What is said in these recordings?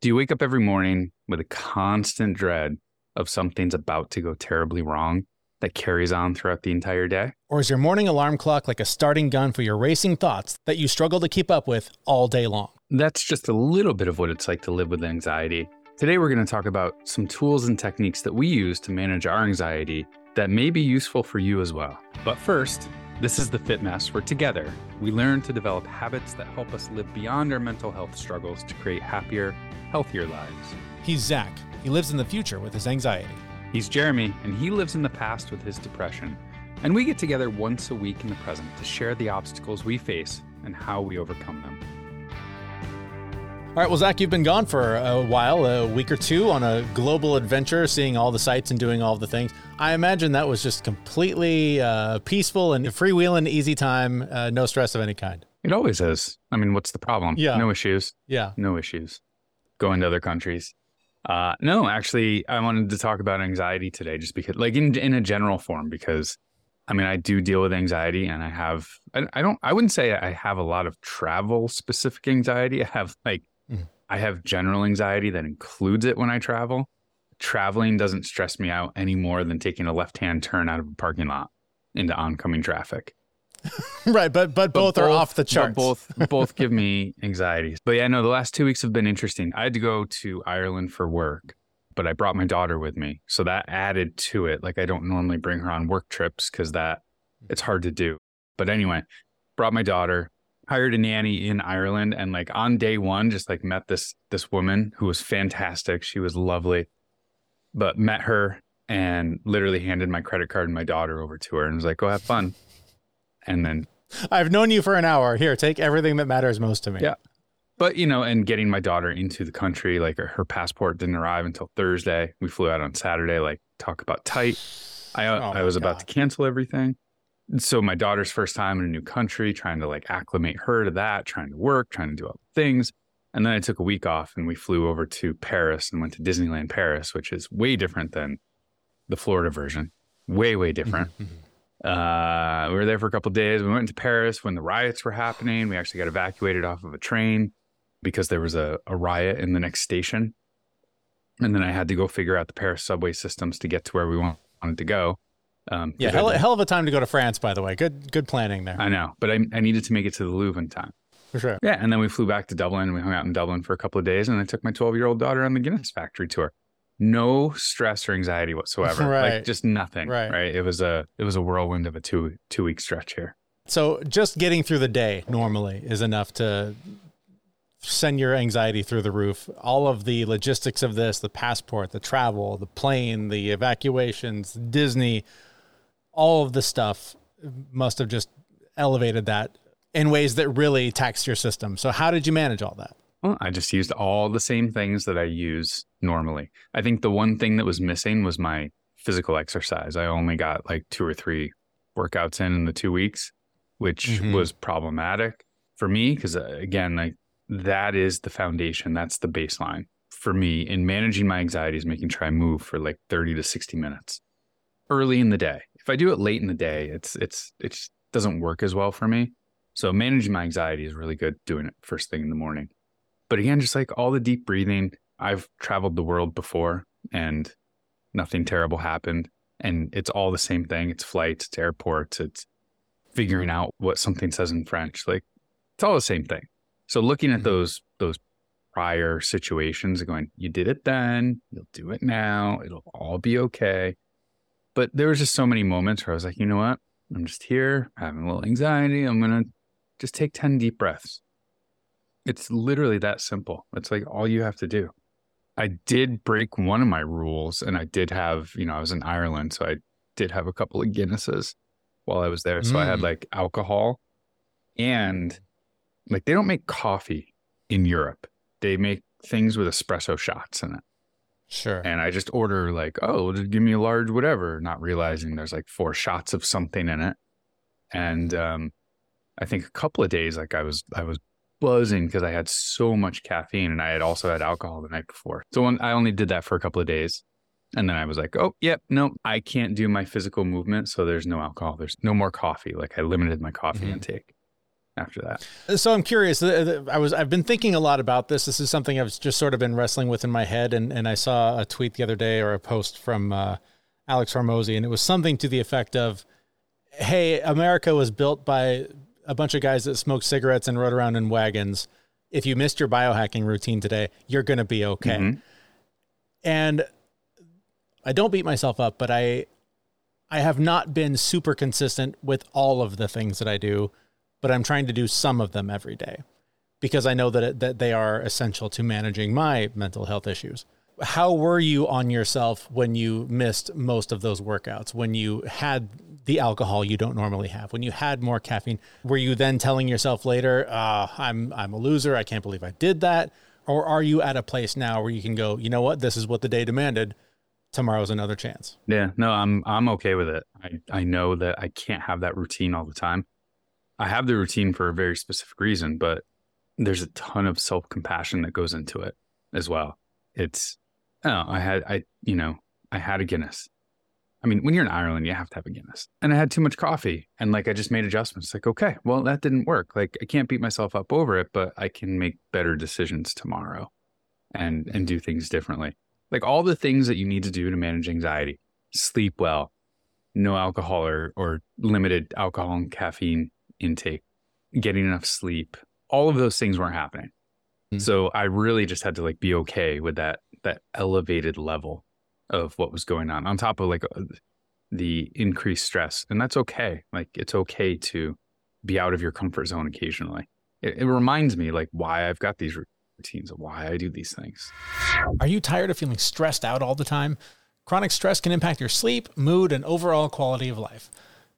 Do you wake up every morning with a constant dread of something's about to go terribly wrong that carries on throughout the entire day? Or is your morning alarm clock like a starting gun for your racing thoughts that you struggle to keep up with all day long? That's just a little bit of what it's like to live with anxiety. Today, we're going to talk about some tools and techniques that we use to manage our anxiety that may be useful for you as well. But first, this is the Fit Mess, where together we learn to develop habits that help us live beyond our mental health struggles to create happier, healthier lives. He's Zach. He lives in the future with his anxiety. He's Jeremy, and he lives in the past with his depression. And we get together once a week in the present to share the obstacles we face and how we overcome them. All right, well, Zach, you've been gone for a while, a week or two on a global adventure, seeing all the sights and doing all the things. I imagine that was just completely uh, peaceful and freewheeling, easy time, uh, no stress of any kind. It always is. I mean, what's the problem? Yeah. No issues. Yeah. No issues. Going to other countries. Uh, no, actually, I wanted to talk about anxiety today, just because, like, in in a general form, because I mean, I do deal with anxiety, and I have, I, I don't, I wouldn't say I have a lot of travel specific anxiety. I have like. I have general anxiety that includes it when I travel. Traveling doesn't stress me out any more than taking a left hand turn out of a parking lot into oncoming traffic. right, but but both are off the but charts. both both give me anxiety. But yeah, no, the last two weeks have been interesting. I had to go to Ireland for work, but I brought my daughter with me, so that added to it. Like I don't normally bring her on work trips because that it's hard to do. But anyway, brought my daughter, hired a nanny in Ireland, and like on day one, just like met this this woman who was fantastic. She was lovely, but met her and literally handed my credit card and my daughter over to her and was like, "Go have fun." And then I've known you for an hour. Here, take everything that matters most to me. Yeah. but you know, and getting my daughter into the country, like her, her passport didn't arrive until Thursday. We flew out on Saturday. Like talk about tight. I Oh I was about to cancel everything. So my daughter's first time in a new country, trying to like acclimate her to that, trying to work, trying to do all the things. And then I took a week off and we flew over to Paris and went to Disneyland Paris, which is way different than the Florida version. Way, way different. Uh, we were there for a couple of days. We went to Paris when the riots were happening. We actually got evacuated off of a train because there was a, a riot in the next station. And then I had to go figure out the Paris subway systems to get to where we wanted to go. Um, Yeah, hell, hell of a time to go to France, by the way. Good good planning there. I know, but I, I needed to make it to the Louvre in time. For sure. Yeah, and then we flew back to Dublin. and We hung out in Dublin for a couple of days, and I took my 12 year old daughter on the Guinness factory tour. No stress or anxiety whatsoever. Right. Like just nothing. Right. Right. It was a it was a whirlwind of a two two week stretch here. So just getting through the day normally is enough to send your anxiety through the roof. All of the logistics of this, the passport, the travel, the plane, the evacuations, Disney, all of the stuff must have just elevated that in ways that really taxed your system. So how did you manage all that? Well, I just used all the same things that I use normally. I think the one thing that was missing was my physical exercise. I only got like two or three workouts in in the two weeks, which Mhm. was problematic for me because again, like that is the foundation. That's the baseline for me in managing my anxieties, making sure I move for like 30 to 60 minutes early in the day. If I do it late in the day, it's, it's, it doesn't work as well for me. So managing my anxiety is really good doing it first thing in the morning. But again, just like all the deep breathing, I've traveled the world before and nothing terrible happened. And it's all the same thing. It's flights, it's airports, it's figuring out what something says in French. Like it's all the same thing. So looking at Mhm. those those prior situations and going, you did it then, you'll do it now, it'll all be okay. But there was just so many moments where I was like, you know what? I'm just here having a little anxiety. I'm gonna just take 10 deep breaths. It's literally that simple. It's like all you have to do. I did break one of my rules and I did have, you know, I was in Ireland, so I did have a couple of Guinnesses while I was there. So I had Mm. like alcohol and like they don't make coffee in Europe. They make things with espresso shots in it. Sure. And I just order like, oh, just give me a large whatever, not realizing there's like four shots of something in it. And um, I think a couple of days, like I was, I was buzzing because I had so much caffeine and I had also had alcohol the night before. So when, I only did that for a couple of days. And then I was like, oh, yep, no, I can't do my physical movement. So there's no alcohol. There's no more coffee. Like I limited my coffee Mhm. intake. After that. So I'm curious. I was I've been thinking a lot about this. This is something I've just sort of been wrestling with in my head, and and I saw a tweet the other day or a post from uh, Alex Hormozi, and it was something to the effect of, "Hey, America was built by a bunch of guys that smoked cigarettes and rode around in wagons. If you missed your biohacking routine today, you're going to be okay." Mm-hmm. And I don't beat myself up, but I I have not been super consistent with all of the things that I do but I'm trying to do some of them every day because I know that it, that they are essential to managing my mental health issues. How were you on yourself when you missed most of those workouts? When you had the alcohol you don't normally have? When you had more caffeine? Were you then telling yourself later, uh, "I'm I'm a loser. I can't believe I did that"? Or are you at a place now where you can go, "You know what? This is what the day demanded. Tomorrow's another chance." Yeah, no, I'm I'm okay with it. I I know that I can't have that routine all the time. I have the routine for a very specific reason, but there's a ton of self compassion that goes into it as well. It's, oh, I had, I, you know, I had a Guinness. I mean, when you're in Ireland, you have to have a Guinness. And I had too much coffee. And like, I just made adjustments. Like, okay, well, that didn't work. Like, I can't beat myself up over it, but I can make better decisions tomorrow and, and do things differently. Like, all the things that you need to do to manage anxiety sleep well, no alcohol or, or limited alcohol and caffeine intake, getting enough sleep, all of those things weren't happening. Mm-hmm. So I really just had to like be okay with that that elevated level of what was going on on top of like uh, the increased stress. And that's okay. Like it's okay to be out of your comfort zone occasionally. It, it reminds me like why I've got these routines, why I do these things. Are you tired of feeling stressed out all the time? Chronic stress can impact your sleep, mood, and overall quality of life.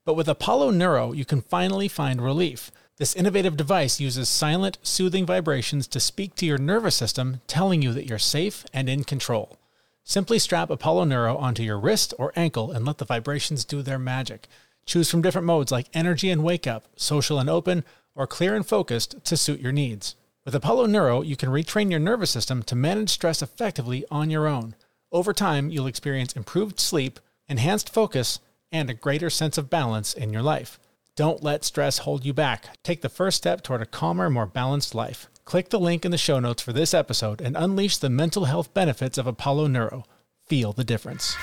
But with Apollo Neuro, you can finally find relief. This innovative device uses silent, soothing vibrations to speak to your nervous system, telling you that you're safe and in control. Simply strap Apollo Neuro onto your wrist or ankle and let the vibrations do their magic. Choose from different modes like energy and wake up, social and open, or clear and focused to suit your needs. With Apollo Neuro, you can retrain your nervous system to manage stress effectively on your own. Over time, you'll experience improved sleep, enhanced focus, and a greater sense of balance in your life. Don't let stress hold you back. Take the first step toward a calmer, more balanced life. Click the link in the show notes for this episode and unleash the mental health benefits of Apollo Neuro. Feel the difference.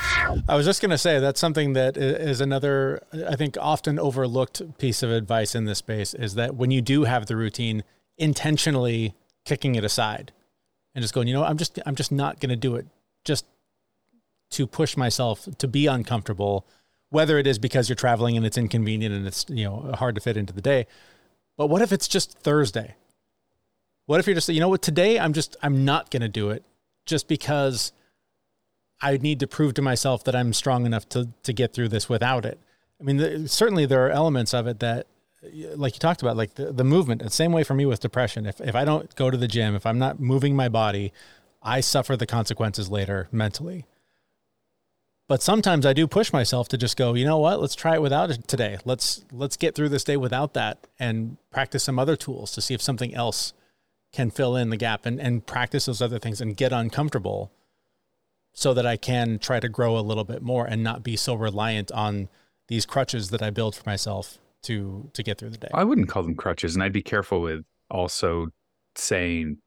I was just going to say that's something that is another, I think, often overlooked piece of advice in this space is that when you do have the routine, intentionally kicking it aside and just going, you know, I'm just, I'm just not going to do it just to push myself to be uncomfortable whether it is because you're traveling and it's inconvenient and it's you know hard to fit into the day but what if it's just thursday? What if you're just you know what today i'm just i'm not going to do it just because i need to prove to myself that i'm strong enough to to get through this without it? I mean the, certainly there are elements of it that like you talked about like the, the movement. The same way for me with depression. If, if i don't go to the gym if i'm not moving my body i suffer the consequences later mentally but sometimes I do push myself to just go, you know what? Let's try it without it today. Let's let's get through this day without that and practice some other tools to see if something else can fill in the gap and, and practice those other things and get uncomfortable so that I can try to grow a little bit more and not be so reliant on these crutches that I build for myself to to get through the day. I wouldn't call them crutches and I'd be careful with also saying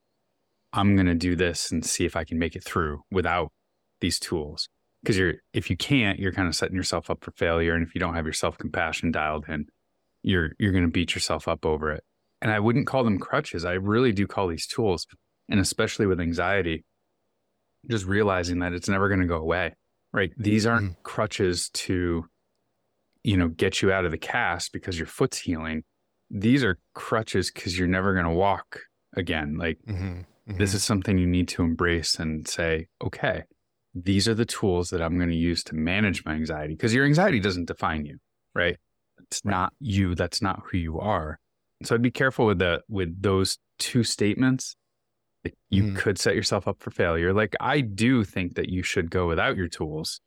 I'm going to do this and see if I can make it through without these tools because you're if you can't you're kind of setting yourself up for failure and if you don't have your self-compassion dialed in you're you're going to beat yourself up over it and i wouldn't call them crutches i really do call these tools and especially with anxiety just realizing that it's never going to go away right these aren't mm-hmm. crutches to you know get you out of the cast because your foot's healing these are crutches because you're never going to walk again like mm-hmm. Mm-hmm. this is something you need to embrace and say okay these are the tools that I'm going to use to manage my anxiety because your anxiety doesn't define you, right? It's right. not you. That's not who you are. So I'd be careful with the with those two statements. You mm. could set yourself up for failure. Like I do think that you should go without your tools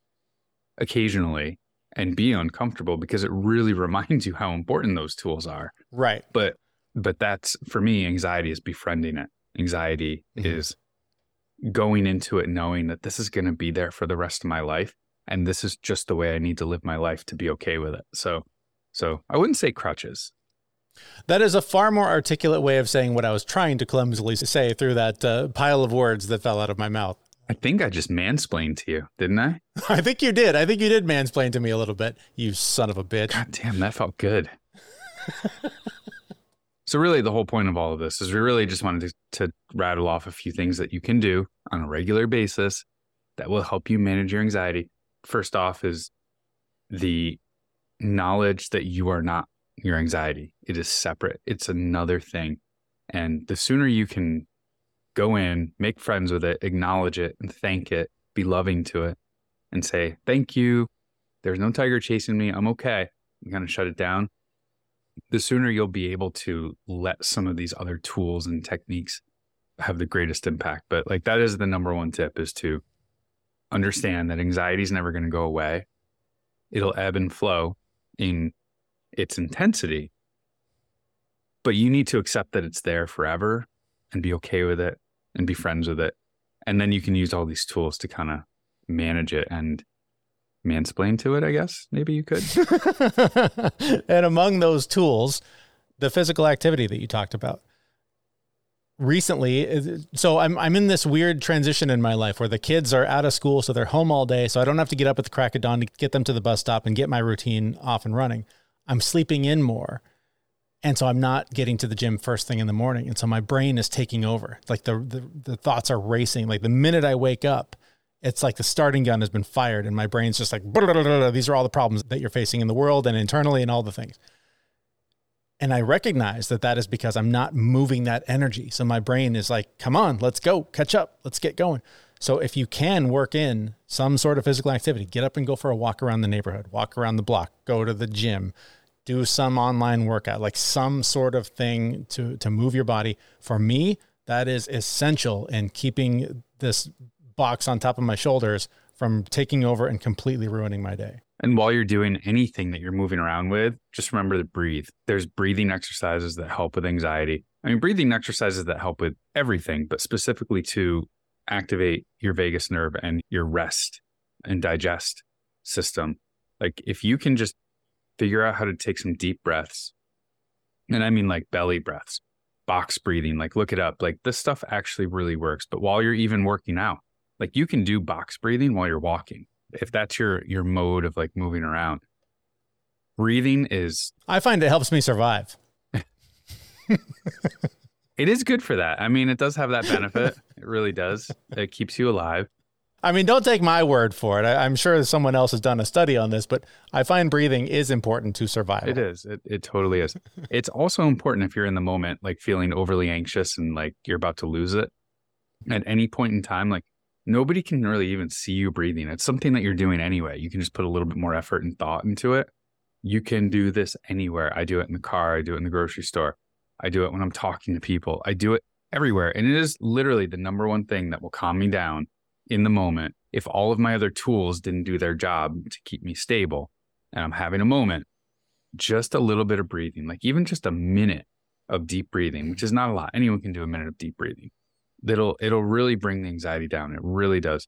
occasionally and be uncomfortable because it really reminds you how important those tools are. Right. But but that's for me anxiety is befriending it. Anxiety mm-hmm. is going into it knowing that this is going to be there for the rest of my life and this is just the way I need to live my life to be okay with it. So so I wouldn't say crutches. That is a far more articulate way of saying what I was trying to clumsily say through that uh, pile of words that fell out of my mouth. I think I just mansplained to you, didn't I? I think you did. I think you did mansplain to me a little bit, you son of a bitch. God damn, that felt good. so, really, the whole point of all of this is we really just wanted to, to rattle off a few things that you can do on a regular basis that will help you manage your anxiety. First off, is the knowledge that you are not your anxiety. It is separate, it's another thing. And the sooner you can go in, make friends with it, acknowledge it, and thank it, be loving to it, and say, Thank you. There's no tiger chasing me. I'm okay. You kind of shut it down. The sooner you'll be able to let some of these other tools and techniques have the greatest impact. But like that is the number one tip is to understand that anxiety is never going to go away. It'll ebb and flow in its intensity, but you need to accept that it's there forever and be okay with it and be friends with it. And then you can use all these tools to kind of manage it and mansplain to it, I guess. Maybe you could. and among those tools, the physical activity that you talked about recently so I'm I'm in this weird transition in my life where the kids are out of school so they're home all day so I don't have to get up at the crack of dawn to get them to the bus stop and get my routine off and running. I'm sleeping in more. And so I'm not getting to the gym first thing in the morning. And so my brain is taking over. Like the, the, the thoughts are racing. Like the minute I wake up, it's like the starting gun has been fired and my brain's just like these are all the problems that you're facing in the world and internally and all the things. And i recognize that that is because i'm not moving that energy. So my brain is like come on let's go catch up let's get going. So if you can work in some sort of physical activity, get up and go for a walk around the neighborhood, walk around the block, go to the gym, do some online workout, like some sort of thing to to move your body. For me, that is essential in keeping this box on top of my shoulders from taking over and completely ruining my day. And while you're doing anything that you're moving around with, just remember to breathe. There's breathing exercises that help with anxiety. I mean, breathing exercises that help with everything, but specifically to activate your vagus nerve and your rest and digest system. Like if you can just figure out how to take some deep breaths, and I mean like belly breaths, box breathing, like look it up. Like this stuff actually really works. But while you're even working out, like you can do box breathing while you're walking. If that's your your mode of like moving around. Breathing is I find it helps me survive. It is good for that. I mean, it does have that benefit. it really does. It keeps you alive. I mean, don't take my word for it. I, am sure someone else has done a study on this, but I find breathing is important to survive It is. It, it totally is. it's also important if you're in the moment, like feeling overly anxious and like you're about to lose it at any point in time. Like nobody can really even see you breathing. It's something that you're doing anyway. You can just put a little bit more effort and thought into it. You can do this anywhere. I do it in the car, I do it in the grocery store. I do it when I'm talking to people. I do it everywhere. And it is literally the number one thing that will calm me down in the moment. If all of my other tools didn't do their job to keep me stable and I'm having a moment, just a little bit of breathing, like even just a minute of deep breathing, which is not a lot. Anyone can do a minute of deep breathing. It'll it'll really bring the anxiety down. It really does.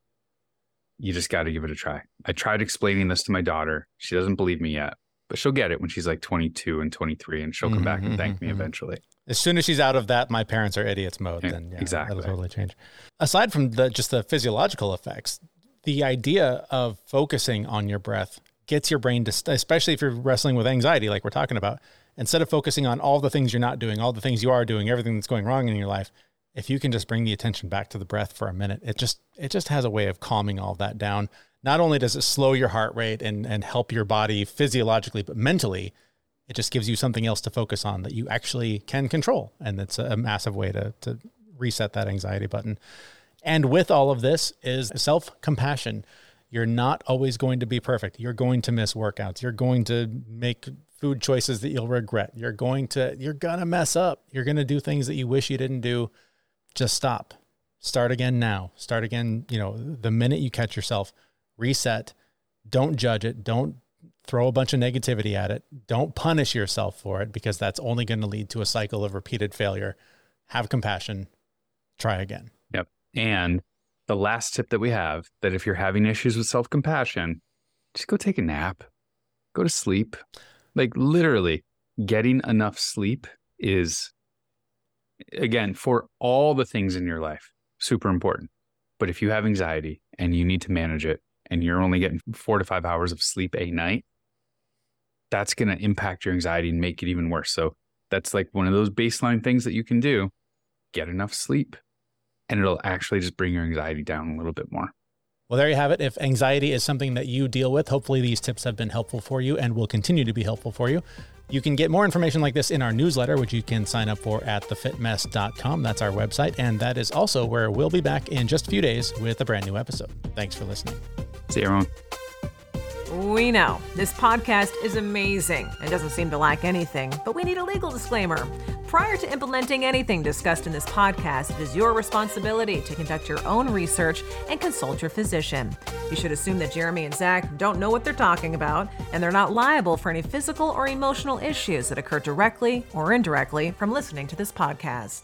You just got to give it a try. I tried explaining this to my daughter. She doesn't believe me yet, but she'll get it when she's like 22 and 23 and she'll come mm-hmm, back and thank me mm-hmm. eventually as soon as she's out of that my parents are idiots mode then yeah, exactly that'll totally change aside from the just the physiological effects the idea of focusing on your breath gets your brain to especially if you're wrestling with anxiety like we're talking about instead of focusing on all the things you're not doing all the things you are doing everything that's going wrong in your life if you can just bring the attention back to the breath for a minute it just it just has a way of calming all that down not only does it slow your heart rate and, and help your body physiologically, but mentally, it just gives you something else to focus on that you actually can control. And it's a massive way to, to reset that anxiety button. And with all of this is self compassion. You're not always going to be perfect. You're going to miss workouts. You're going to make food choices that you'll regret. You're going to, you're going to mess up. You're going to do things that you wish you didn't do. Just stop. Start again now. Start again, you know, the minute you catch yourself reset. Don't judge it. Don't throw a bunch of negativity at it. Don't punish yourself for it because that's only going to lead to a cycle of repeated failure. Have compassion. Try again. Yep. And the last tip that we have that if you're having issues with self compassion, just go take a nap, go to sleep. Like literally, getting enough sleep is, again, for all the things in your life, super important. But if you have anxiety and you need to manage it and you're only getting four to five hours of sleep a night, that's going to impact your anxiety and make it even worse. So that's like one of those baseline things that you can do get enough sleep and it'll actually just bring your anxiety down a little bit more. Well, there you have it. If anxiety is something that you deal with, hopefully these tips have been helpful for you and will continue to be helpful for you. You can get more information like this in our newsletter, which you can sign up for at thefitmess.com. That's our website. And that is also where we'll be back in just a few days with a brand new episode. Thanks for listening. See you, everyone. We know this podcast is amazing and doesn't seem to lack anything, but we need a legal disclaimer. Prior to implementing anything discussed in this podcast, it is your responsibility to conduct your own research and consult your physician. You should assume that Jeremy and Zach don't know what they're talking about, and they're not liable for any physical or emotional issues that occur directly or indirectly from listening to this podcast.